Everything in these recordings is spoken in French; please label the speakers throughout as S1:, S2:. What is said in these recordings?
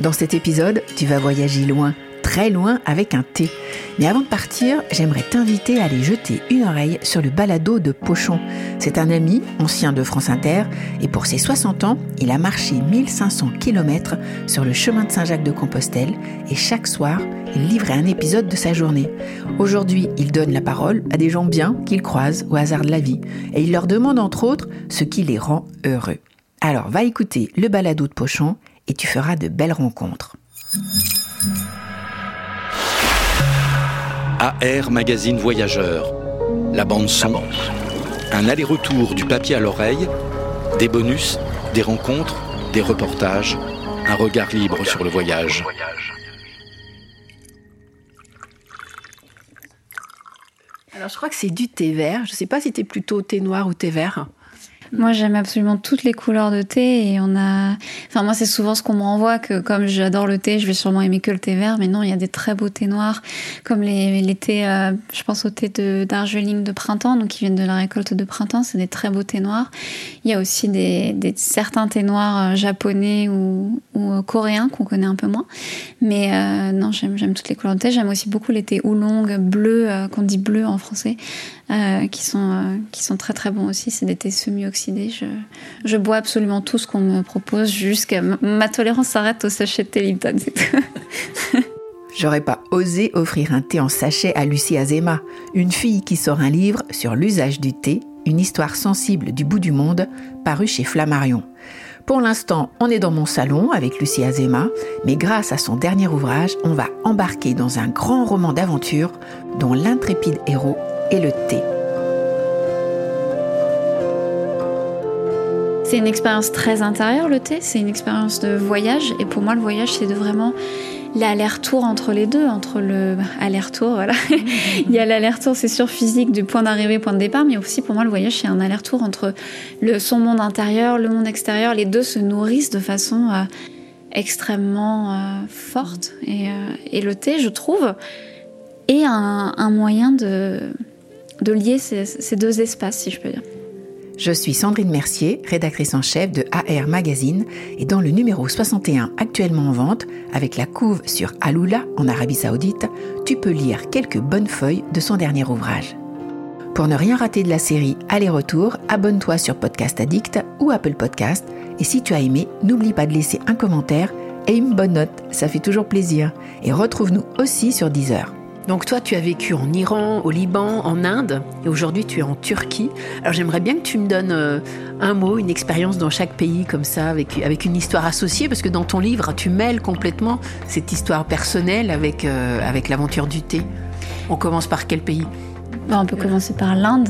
S1: Dans cet épisode, tu vas voyager loin, très loin avec un thé. Mais avant de partir, j'aimerais t'inviter à aller jeter une oreille sur le balado de Pochon. C'est un ami, ancien de France Inter, et pour ses 60 ans, il a marché 1500 km sur le chemin de Saint-Jacques de Compostelle et chaque soir, il livrait un épisode de sa journée. Aujourd'hui, il donne la parole à des gens bien qu'il croise au hasard de la vie et il leur demande entre autres ce qui les rend heureux. Alors va écouter le balado de Pochon et tu feras de belles rencontres.
S2: AR Magazine Voyageur, la bande son, un aller-retour du papier à l'oreille, des bonus, des rencontres, des reportages, un regard libre sur le voyage.
S1: Alors je crois que c'est du thé vert. Je ne sais pas si tu es plutôt thé noir ou thé vert.
S3: Moi, j'aime absolument toutes les couleurs de thé et on a. Enfin, moi, c'est souvent ce qu'on me renvoie que comme j'adore le thé, je vais sûrement aimer que le thé vert. Mais non, il y a des très beaux thés noirs, comme les, les thés. euh, je pense au thé de d'Argeling de printemps, donc qui viennent de la récolte de printemps. C'est des très beaux thés noirs. Il y a aussi des, certains thés noirs euh, japonais ou, euh, coréens qu'on connaît un peu moins. Mais non, j'aime toutes les couleurs de thé. J'aime aussi beaucoup les thés oolong bleus, qu'on dit bleu en français, qui sont qui sont très très bons aussi. C'est des thés semi-oxydés. Je, bois absolument tout ce qu'on me propose jusqu'à ma tolérance s'arrête au sachet de thé.
S1: J'aurais pas osé offrir un thé en sachet à Lucie Azema, une fille qui sort un livre sur l'usage du thé, une histoire sensible du bout du monde, paru chez Flammarion. Pour l'instant, on est dans mon salon avec Lucie Azema, mais grâce à son dernier ouvrage, on va embarquer dans un grand roman d'aventure dont l'intrépide héros est le thé.
S3: C'est une expérience très intérieure le thé, c'est une expérience de voyage. Et pour moi le voyage c'est de vraiment l'aller-retour entre les deux, entre le aller-retour, voilà. Il y a l'aller-retour, c'est sûr, physique du point d'arrivée, point de départ, mais aussi pour moi le voyage c'est un aller-retour entre son monde intérieur, le monde extérieur, les deux se nourrissent de façon euh, extrêmement euh, forte. Et, euh, et le thé, je trouve, est un, moyen de, lier ces deux espaces, si je peux dire.
S1: Je suis Sandrine Mercier, rédactrice en chef de AR Magazine, et dans le numéro 61 actuellement en vente, avec la couve sur Aloula en Arabie Saoudite, tu peux lire quelques bonnes feuilles de son dernier ouvrage. Pour ne rien rater de la série Aller-retour, abonne-toi sur Podcast Addict ou Apple Podcast, et si tu as aimé, n'oublie pas de laisser un commentaire et une bonne note, ça fait toujours plaisir. Et retrouve-nous aussi sur Deezer.
S4: Donc toi, tu as vécu en Iran, au Liban, en Inde, et aujourd'hui tu es en Turquie. Alors j'aimerais bien que tu me donnes euh, un mot, une expérience dans chaque pays comme ça, avec, une histoire associée, parce que dans ton livre, tu mêles complètement cette histoire personnelle avec, euh, l'aventure du thé. On commence par quel pays?
S3: On peut commencer par l'Inde.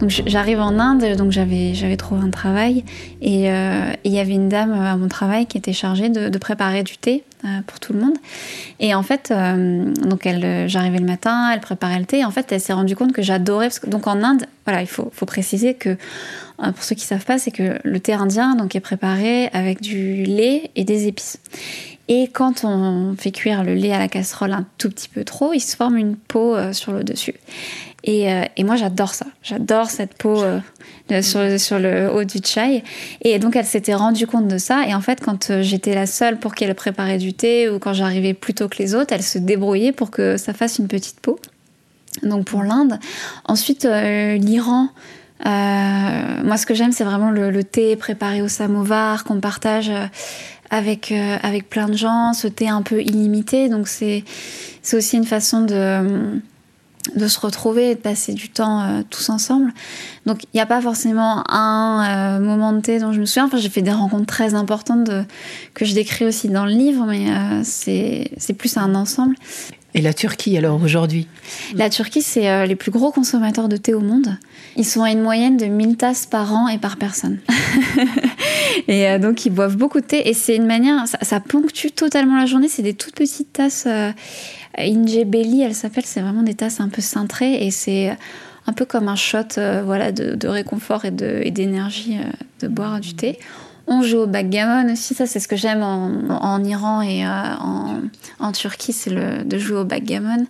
S3: Donc j'arrive en Inde, donc j'avais j'avais trouvé un travail et euh, il y avait une dame à mon travail qui était chargée de, de préparer du thé euh, pour tout le monde. Et en fait, euh, donc elle, euh, j'arrivais le matin, elle préparait le thé. Et en fait, elle s'est rendue compte que j'adorais parce que donc en Inde, voilà, il faut faut préciser que euh, pour ceux qui savent pas, c'est que le thé indien donc est préparé avec du lait et des épices. Et quand on fait cuire le lait à la casserole un tout petit peu trop, il se forme une peau euh, sur le dessus. Et, euh, et moi, j'adore ça. J'adore cette peau euh, sur, le haut du chai. Et donc, elle s'était rendue compte de ça. Et en fait, quand euh, j'étais la seule pour qu'elle préparait du thé ou quand j'arrivais plus tôt que les autres, elle se débrouillait pour que ça fasse une petite peau. Donc, pour l'Inde. Ensuite, euh, l'Iran. Euh, moi, ce que j'aime, c'est vraiment le, le thé préparé au samovar qu'on partage euh, avec euh, avec plein de gens. Ce thé un peu illimité, donc c'est c'est aussi une façon de de se retrouver et de passer du temps euh, tous ensemble. Donc il n'y a pas forcément un euh, moment de thé dont je me souviens. Enfin, j'ai fait des rencontres très importantes de, que je décris aussi dans le livre, mais euh, c'est c'est plus un ensemble.
S4: Et la Turquie alors aujourd'hui
S3: La Turquie, c'est euh, les plus gros consommateurs de thé au monde. Ils sont à une moyenne de 1000 tasses par an et par personne. Et euh, donc, ils boivent beaucoup de thé. Et c'est une manière, ça, ponctue totalement la journée. C'est des toutes petites tasses. Euh, Belly, elle s'appelle. C'est vraiment des tasses un peu cintrées. Et c'est un peu comme un shot euh, voilà, de, réconfort et d'énergie de, boire du thé. On joue au backgammon aussi, ça c'est ce que j'aime en, Iran et en, en, Turquie, c'est de jouer au backgammon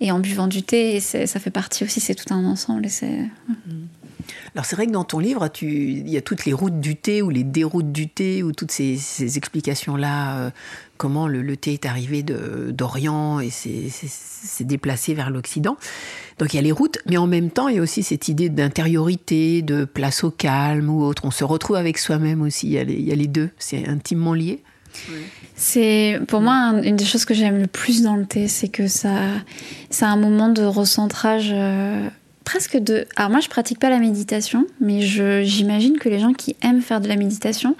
S3: et en buvant du thé. Ça fait partie aussi, c'est tout un ensemble.
S4: Alors c'est vrai que dans ton livre, il y a toutes les routes du thé ou les déroutes du thé ou toutes ces, explications-là, euh, comment le, thé est arrivé d'Orient et s'est déplacé vers l'Occident. Donc il y a les routes, mais en même temps, il y a aussi cette idée d'intériorité, de place au calme ou autre. On se retrouve avec soi-même aussi, il y, a les, deux, c'est intimement lié.
S3: C'est pour moi une des choses que j'aime le plus dans le thé, c'est que ça, c'est un moment de recentrage euh, presque de. Alors moi, je pratique pas la méditation, mais j'imagine que les gens qui aiment faire de la méditation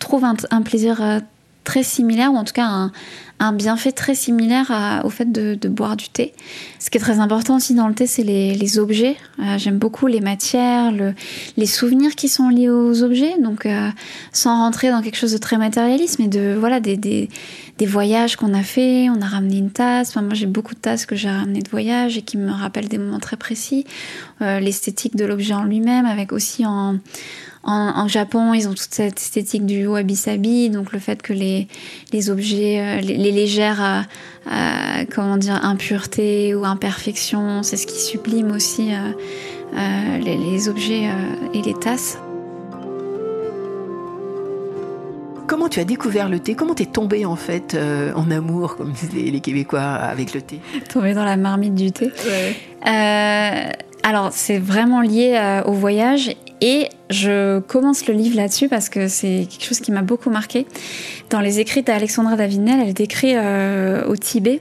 S3: trouvent un, plaisir euh, très similaire, ou en tout cas un, un bienfait très similaire au fait de, boire du thé. Ce qui est très important aussi dans le thé, c'est les, objets. Euh, j'aime beaucoup les matières, les souvenirs qui sont liés aux objets. Donc, euh, sans rentrer dans quelque chose de très matérialiste, mais de voilà des, des, voyages qu'on a fait. On a ramené une tasse. moi, j'ai beaucoup de tasses que j'ai ramenées de voyage et qui me rappellent des moments très précis. Euh, l'esthétique de l'objet en lui-même, avec aussi en en, Japon, ils ont toute cette esthétique du wabi-sabi, donc le fait que les, les objets, euh, les, légères, euh, euh, comment dire, impuretés ou imperfections, c'est ce qui sublime aussi les, objets et les tasses.
S4: Comment tu as découvert le thé? Comment t'es tombée en fait en amour, comme disent les, Québécois, avec le thé?
S3: Tombée dans la marmite du thé. alors c'est vraiment lié au voyage et je commence le livre là-dessus parce que c'est quelque chose qui m'a beaucoup marqué. Dans les écrits d'Alexandra Davinel, elle décrit euh, au Tibet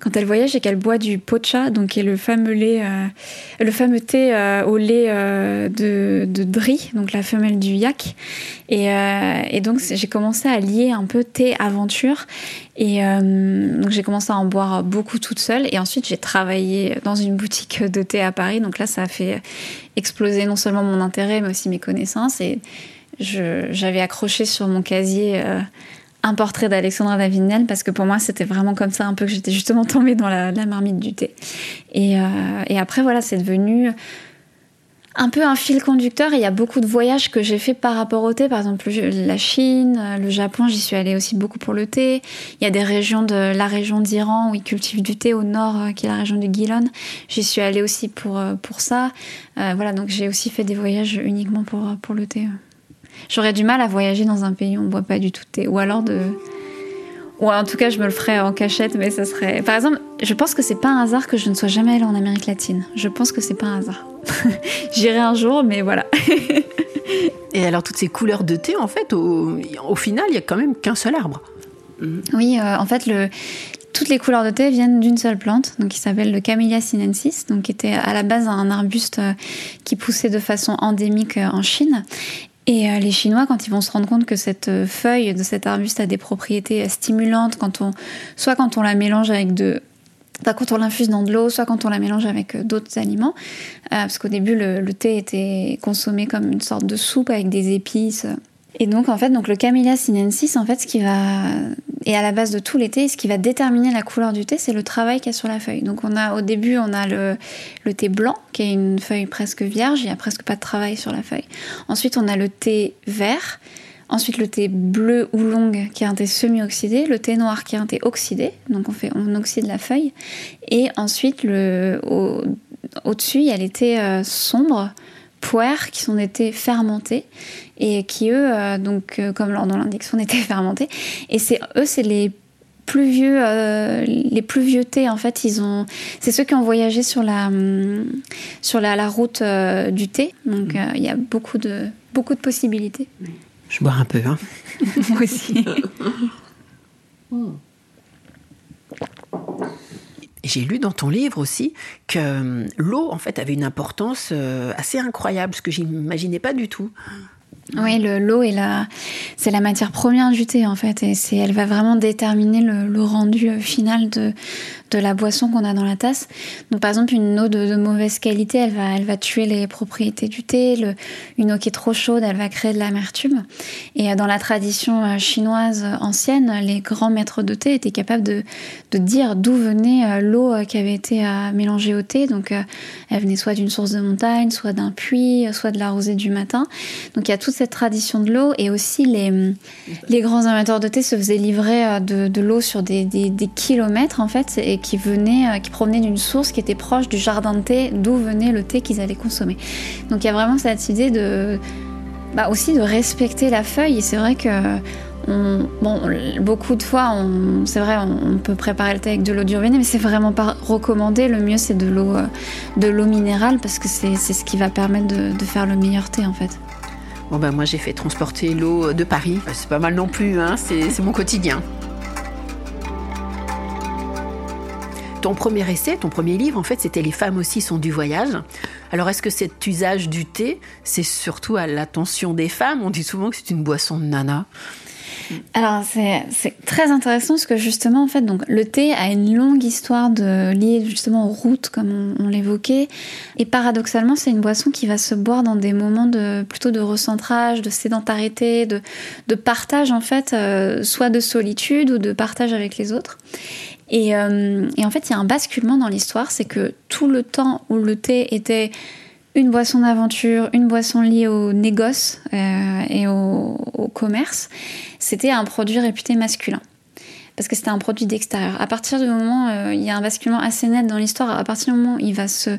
S3: quand elle voyage et qu'elle boit du pocha, donc qui est le fameux euh, thé euh, au lait euh, de, de Dri, donc la femelle du yak. Et, et donc j'ai commencé à lier un peu thé aventure. Et donc j'ai commencé à en boire beaucoup toute seule. Et ensuite j'ai travaillé dans une boutique de thé à Paris. Donc là ça a fait exploser non seulement mon intérêt mais aussi mes connaissances. Et j'avais accroché sur mon casier un portrait d'Alexandra Davinel parce que pour moi c'était vraiment comme ça un peu que j'étais justement tombée dans la, marmite du thé. Et, euh, et après voilà c'est devenu un peu un fil conducteur. Il y a beaucoup de voyages que j'ai fait par rapport au thé, par exemple la Chine, le Japon, j'y suis allée aussi beaucoup pour le thé. Il y a des régions de la région d'Iran où ils cultivent du thé au nord, euh, qui est la région du Gilon. J'y suis allée aussi pour, euh, pour ça. voilà, donc j'ai aussi fait des voyages uniquement pour, pour le thé. J'aurais du mal à voyager dans un pays où on ne boit pas du tout de thé. Ou alors de. Ou en tout cas, je me le ferais en cachette, mais ça serait. Par exemple, je pense que c'est pas un hasard que je ne sois jamais allée en Amérique latine. Je pense que c'est pas un hasard. J'irai un jour, mais voilà.
S4: Et alors, toutes ces couleurs de thé, en fait, au, final, il n'y a quand même qu'un seul arbre.
S3: Oui, euh, en fait, le, toutes les couleurs de thé viennent d'une seule plante, donc qui s'appelle le Camellia sinensis, donc qui était à la base un arbuste euh, qui poussait de façon endémique euh, en Chine et euh, les Chinois, quand ils vont se rendre compte que cette euh, feuille de cet arbuste a des propriétés euh, stimulantes, quand on, soit quand on la mélange avec de quand on l'infuse dans de l'eau, soit quand on la mélange avec d'autres aliments, parce qu'au début le, thé était consommé comme une sorte de soupe avec des épices. Et donc en fait, donc le Camellia sinensis, en fait, ce qui va et à la base de tous les thés, ce qui va déterminer la couleur du thé, c'est le travail qu'il y a sur la feuille. Donc on a au début, on a le, thé blanc, qui est une feuille presque vierge, il n'y a presque pas de travail sur la feuille. Ensuite, on a le thé vert. Ensuite, le thé bleu ou longue, qui est un thé semi-oxydé. Le thé noir, qui est un thé oxydé. Donc, on, fait, on oxyde la feuille. Et ensuite, le, au-dessus, il y a les thés euh, sombres, poires, qui sont des thés fermentés et qui eux, euh, donc euh, comme leur nom l'indique, sont des thés fermentés. Et c'est eux, c'est les plus vieux, euh, les plus vieux thés en fait, ils ont, c'est ceux qui ont voyagé sur la hum, sur la, la route du thé. Donc il y a beaucoup de beaucoup de possibilités.
S4: Je bois un peu, hein.
S3: Moi aussi.
S4: J'ai lu dans ton livre aussi que hum, l'eau, en fait, avait une importance assez incroyable, ce que j'imaginais pas du tout.
S3: Oui, l'eau est la, c'est la matière première du thé en fait, et c'est, elle va vraiment déterminer le, rendu final de, de la boisson qu'on a dans la tasse. Donc par exemple une eau de, mauvaise qualité, elle va, elle va tuer les propriétés du thé. Une eau qui est trop chaude, elle va créer de l'amertume. Et euh, dans la tradition euh, chinoise ancienne, les grands maîtres de thé étaient capables de, de dire d'où venait euh, l'eau qui avait été mélangée au thé. Donc elle venait soit d'une source de montagne, soit d'un puits, soit de la rosée du matin. Donc il y a cette tradition de l'eau et aussi les, les grands amateurs de thé se faisaient livrer de, de l'eau sur des, des, kilomètres en fait et qui venait, euh, qui provenait d'une source qui était proche du jardin de thé, d'où venait le thé qu'ils allaient consommer. Donc il y a vraiment cette idée de, bah aussi de respecter la feuille. Et c'est vrai que bon, beaucoup de fois, c'est vrai, on, peut préparer le thé avec de l'eau d'urbaine, mais c'est vraiment pas recommandé. Le mieux, c'est de l'eau, euh, de l'eau minérale parce que c'est, ce qui va permettre de, faire le meilleur thé en fait.
S4: Ben moi j'ai fait transporter l'eau de Paris. C'est pas mal non plus, hein, c'est mon quotidien. ton premier essai, ton premier livre, en fait, c'était Les femmes aussi sont du voyage. Alors, est-ce que cet usage du thé, c'est surtout à l'attention des femmes? On dit souvent que c'est une boisson de nana.
S3: Alors c'est très intéressant parce que justement en fait donc le thé a une longue histoire de liée justement aux routes comme on, l'évoquait. Et paradoxalement c'est une boisson qui va se boire dans des moments de plutôt de recentrage, de sédentarité, de, de partage en fait euh, soit de solitude ou de partage avec les autres. Euh, et, en fait, il y a un basculement dans l'histoire, c'est que tout le temps où le thé était une boisson d'aventure, une boisson liée au négoce euh, et au, commerce, c'était un produit réputé masculin. Parce que c'était un produit d'extérieur. À partir du moment, euh, il y a un basculement assez net dans l'histoire, à partir du moment où il va se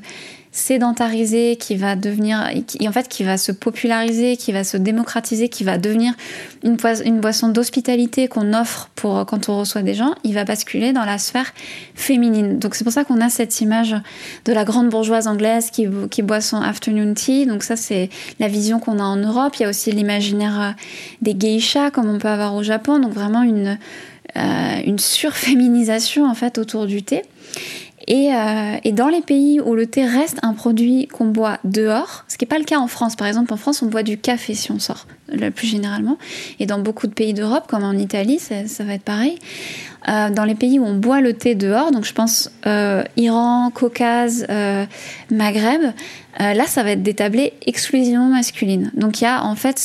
S3: sédentarisé, qui va devenir, qui, en fait, qui va se populariser, qui va se démocratiser, qui va devenir une, boisson d'hospitalité qu'on offre pour quand on reçoit des gens, il va basculer dans la sphère féminine. Donc c'est pour ça qu'on a cette image de la grande bourgeoise anglaise qui, qui boit son afternoon tea. Donc ça c'est la vision qu'on a en Europe. Il y a aussi l'imaginaire euh, des geishas comme on peut avoir au Japon. Donc vraiment une euh, une surféminisation en fait autour du thé. Euh, et, dans les pays où le thé reste un produit qu'on boit dehors, ce qui n'est pas le cas en France, par exemple, en France on boit du café si on sort, le plus généralement, et dans beaucoup de pays d'Europe, comme en Italie, ça, va être pareil. Euh, dans les pays où on boit le thé dehors, donc je pense euh, Iran, Caucase, Maghreb, là ça va être des tablés exclusivement masculines. Donc il y a en fait,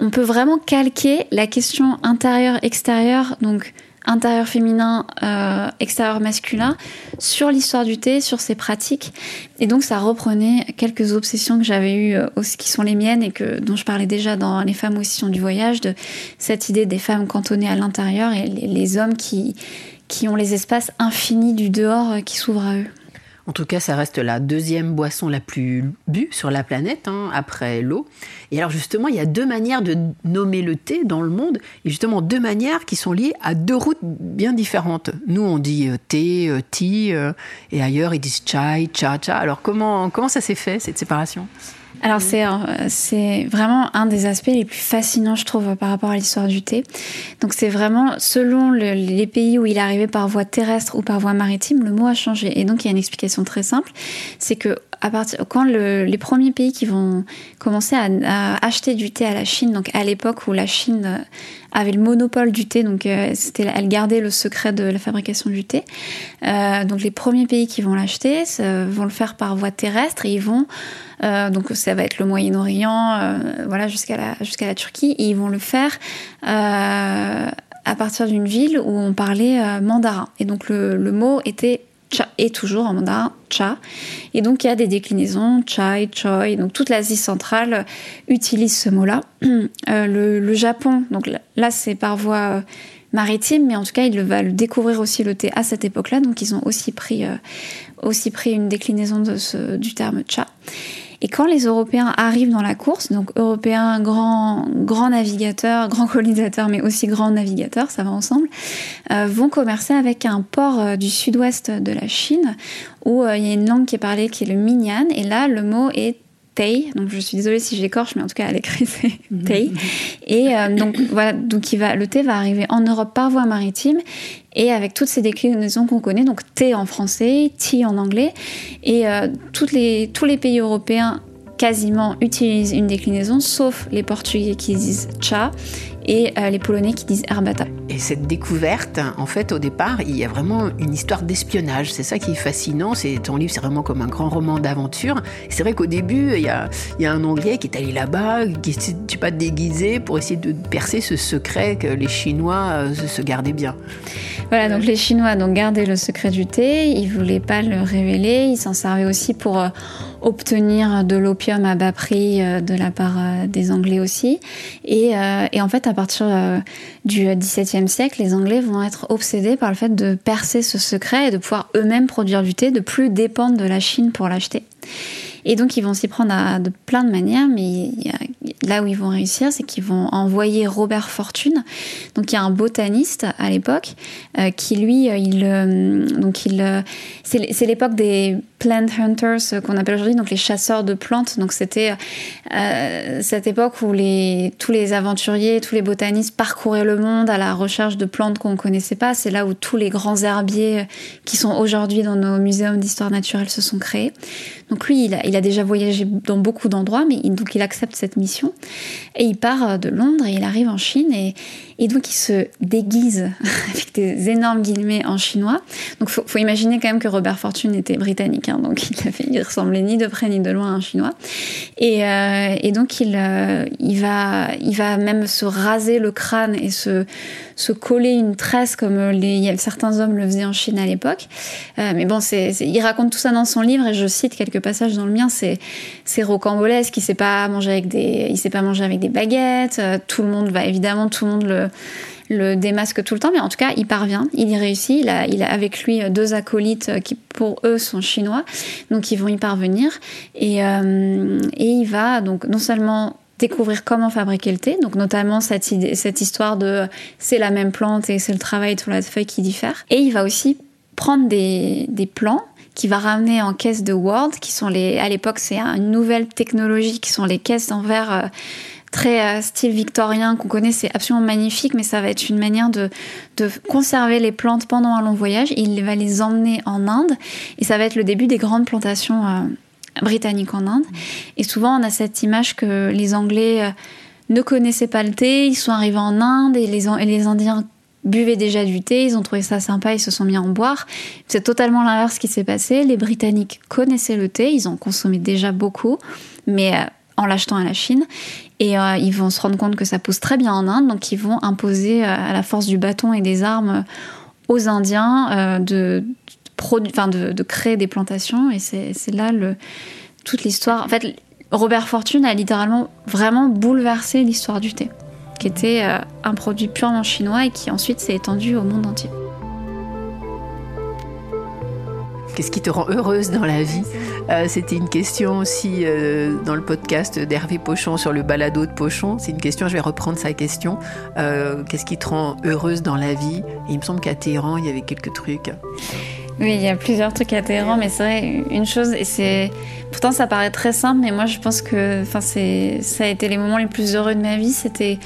S3: on peut vraiment calquer la question intérieur-extérieur, donc intérieur féminin, euh, extérieur masculin, sur l'histoire du thé, sur ses pratiques. Et donc ça reprenait quelques obsessions que j'avais eues, euh, qui sont les miennes et que, dont je parlais déjà dans Les femmes aussi sont du voyage, de cette idée des femmes cantonnées à l'intérieur et les, les hommes qui, qui ont les espaces infinis du dehors euh, qui s'ouvrent à eux.
S4: En tout cas, ça reste la deuxième boisson la plus bue sur la planète, hein, après l'eau. Et alors justement, il y a deux manières de nommer le thé dans le monde, et justement deux manières qui sont liées à deux routes bien différentes. Nous, on dit euh, thé, euh, tea, euh, et ailleurs, ils disent chai, cha, cha. Alors comment, comment ça s'est fait, cette séparation?
S3: Alors c'est c'est vraiment un des aspects les plus fascinants je trouve par rapport à l'histoire du thé. Donc c'est vraiment selon les pays où il est arrivé par voie terrestre ou par voie maritime, le mot a changé. Et donc il y a une explication très simple, c'est que quand les premiers pays qui vont commencer à, acheter du thé à la Chine, donc à l'époque où la Chine avait le monopole du thé, donc euh, c'était elle gardait le secret de la fabrication du thé. Euh, donc les premiers pays qui vont l'acheter vont le faire par voie terrestre et ils vont euh, donc ça va être le Moyen-Orient, euh, voilà jusqu'à la Turquie. Ils vont le faire euh, à partir d'une ville où on parlait mandarin. Et donc le, le mot était cha et toujours en mandarin cha. Et donc il y a des déclinaisons chai, choi. Donc toute l'Asie centrale utilise ce mot-là. le, le, Japon, donc là c'est par voie maritime, mais en tout cas il va découvrir aussi le thé à cette époque-là. Donc ils ont aussi pris aussi pris une déclinaison du terme cha. Et quand les Européens arrivent dans la course, donc Européens, grands grand navigateurs, grands colonisateurs, mais aussi grands navigateurs, ça va ensemble, euh, vont commercer avec un port euh, du sud-ouest de la Chine où euh, il y a une langue qui est parlée qui est le minyan. Et là, le mot est Tei, donc je suis désolée si j'écorche, mais en tout cas à l'écrit c'est mhm. Tei. Et euh, donc voilà, donc il va, le thé va arriver en Europe par voie maritime et avec toutes ces déclinaisons qu'on connaît, donc thé en français, tea en anglais, et euh, toutes les, tous les pays européens quasiment utilisent une déclinaison, sauf les Portugais qui disent cha et euh, les Polonais qui disent herbata.
S4: Et cette découverte, en fait, au départ, il y a vraiment une histoire d'espionnage. C'est ça qui est fascinant. C'est ton livre, c'est vraiment comme un grand roman d'aventure. C'est vrai qu'au début, il y, a, il y, a, un Anglais qui est allé là-bas, qui est pas déguisé pour essayer de percer ce secret que les Chinois euh, se gardaient bien.
S3: Voilà, donc les Chinois donc gardaient le secret du thé. Ils voulaient pas le révéler. Ils s'en servaient aussi pour euh, obtenir de l'opium à bas prix euh, de la part euh, des Anglais aussi. Et, euh, et en fait, à partir du XVIIe siècle, les Anglais vont être obsédés par le fait de percer ce secret et de pouvoir eux-mêmes produire du thé, de plus dépendre de la Chine pour l'acheter. Et donc, ils vont s'y prendre de plein de manières, mais là où ils vont réussir, c'est qu'ils vont envoyer Robert Fortune. Donc, il y a un botaniste à l'époque qui, lui, il, donc il, c'est l'époque des plant hunters qu'on appelle aujourd'hui, donc les chasseurs de plantes. Donc, c'était cette époque où tous les aventuriers, tous les botanistes parcouraient le monde à la recherche de plantes qu'on ne connaissait pas. C'est là où tous les grands herbiers qui sont aujourd'hui dans nos muséums d'histoire naturelle se sont créés. Donc lui, il a, déjà voyagé dans beaucoup d'endroits, mais il, donc il accepte cette mission et il part euh, de Londres et il arrive en Chine et, et donc il se déguise avec des énormes guillemets en chinois. Donc faut, faut imaginer quand même que Robert Fortune était britannique, hein, donc il, avait, il ressemblait ni de près ni de loin à un chinois. Et, euh, donc euh, il va même se raser le crâne et se, se coller une tresse comme les, certains hommes le faisaient en Chine à l'époque. Euh, mais bon, c'est, il raconte tout ça dans son livre et je cite quelques passages dans le mien. C'est, c'est rocambolesque. Il sait pas manger avec des, il sait pas manger avec des baguettes. Euh, tout le monde va évidemment, tout le monde le démasque tout le temps, mais en tout cas, il parvient, il y réussit. Il a, il a avec lui deux acolytes qui, pour eux, sont chinois, donc ils vont y parvenir. Et, euh, et il va donc non seulement découvrir comment fabriquer le thé, donc notamment cette, histoire de c'est la même plante et c'est le travail sur la feuille qui diffère. Et il va aussi prendre des, des plants qu'il va ramener en caisse de Word, qui sont les, à l'époque c'est une nouvelle technologie, qui sont les caisses en verre euh, très euh, style victorien qu'on connaît, c'est absolument magnifique, mais ça va être une manière de, de conserver les plantes pendant un long voyage. Il va les emmener en Inde et ça va être le début des grandes plantations euh, britanniques en Inde. Et souvent, on a cette image que les Anglais euh, ne connaissaient pas le thé, ils sont arrivés en Inde et les, Indiens buvaient déjà du thé, ils ont trouvé ça sympa, ils se sont mis à en boire. C'est totalement l'inverse qui s'est passé. Les Britanniques connaissaient le thé, ils en consommaient déjà beaucoup, mais euh, en l'achetant à la Chine. Et euh, ils vont se rendre compte que ça pousse très bien en Inde, donc ils vont imposer à la force du bâton et des armes aux Indiens de de, créer des plantations. Et c'est là toute l'histoire. En fait, Robert Fortune a littéralement vraiment bouleversé l'histoire du thé, qui était euh, un produit purement chinois et qui ensuite s'est étendu au monde entier.
S4: Qu'est-ce qui te rend heureuse dans la vie? Euh, C'était une question aussi euh, dans le podcast d'Hervé Pochon sur le balado de Pochon. C'est une question, je vais reprendre sa question. Qu'est-ce qui te rend heureuse dans la vie? Il me semble qu'à Téhéran, il y avait quelques trucs.
S3: Oui, il y a plusieurs trucs atterrants, mais c'est vrai, une chose, et c'est. Pourtant, ça paraît très simple, mais moi, je pense que ça a été les moments les plus heureux de ma vie. C'était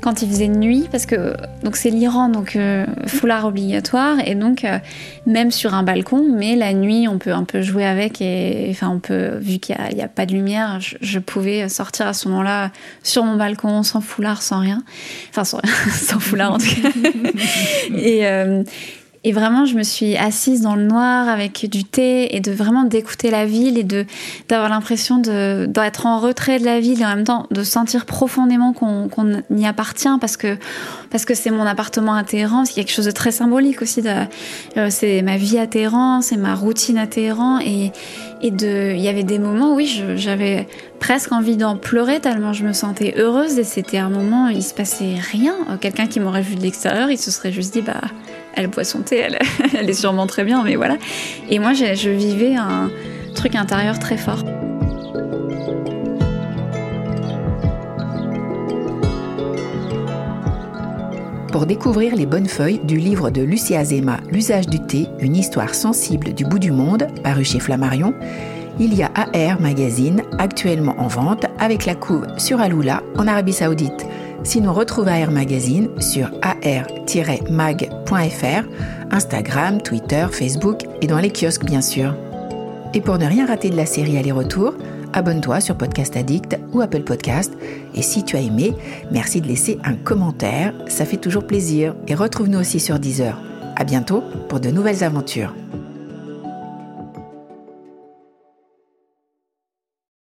S3: quand il faisait nuit, parce que donc c'est l'Iran, donc euh, foulard obligatoire, et donc euh, même sur un balcon, mais la nuit, on peut un peu jouer avec, et enfin, on peut, vu qu'il n'y a, a, pas de lumière, je, je, pouvais sortir à ce moment-là sur mon balcon, sans foulard, sans rien. Enfin, sans, sans foulard en tout cas. et. Euh, et vraiment, je me suis assise dans le noir avec du thé et de vraiment d'écouter la ville et de d'avoir l'impression d'être en retrait de la ville et en même temps de sentir profondément qu'on qu'on y appartient parce que parce que c'est mon appartement à Téhéran. C'est quelque chose de très symbolique aussi. Euh, c'est ma vie à Téhéran, c'est ma routine à Téhéran et et il y avait des moments oui j'avais presque envie d'en pleurer tellement je me sentais heureuse et c'était un moment il se passait rien quelqu'un qui m'aurait vu de l'extérieur il se serait juste dit bah elle boit son thé, elle, est sûrement très bien, mais voilà. Et moi, je, je vivais un truc intérieur très fort.
S1: Pour découvrir les bonnes feuilles du livre de Lucia Zema, L'usage du thé, une histoire sensible du bout du monde, paru chez Flammarion, il y a AR Magazine, actuellement en vente, avec la couve sur Aloula, en Arabie Saoudite. Sinon, retrouve AR Magazine sur ar-mag.fr, Instagram, Twitter, Facebook et dans les kiosques bien sûr. Et pour ne rien rater de la série Aller-Retour, abonne-toi sur Podcast Addict ou Apple Podcast. Et si tu as aimé, merci de laisser un commentaire, ça fait toujours plaisir. Et retrouve-nous aussi sur Deezer. À bientôt pour de nouvelles aventures.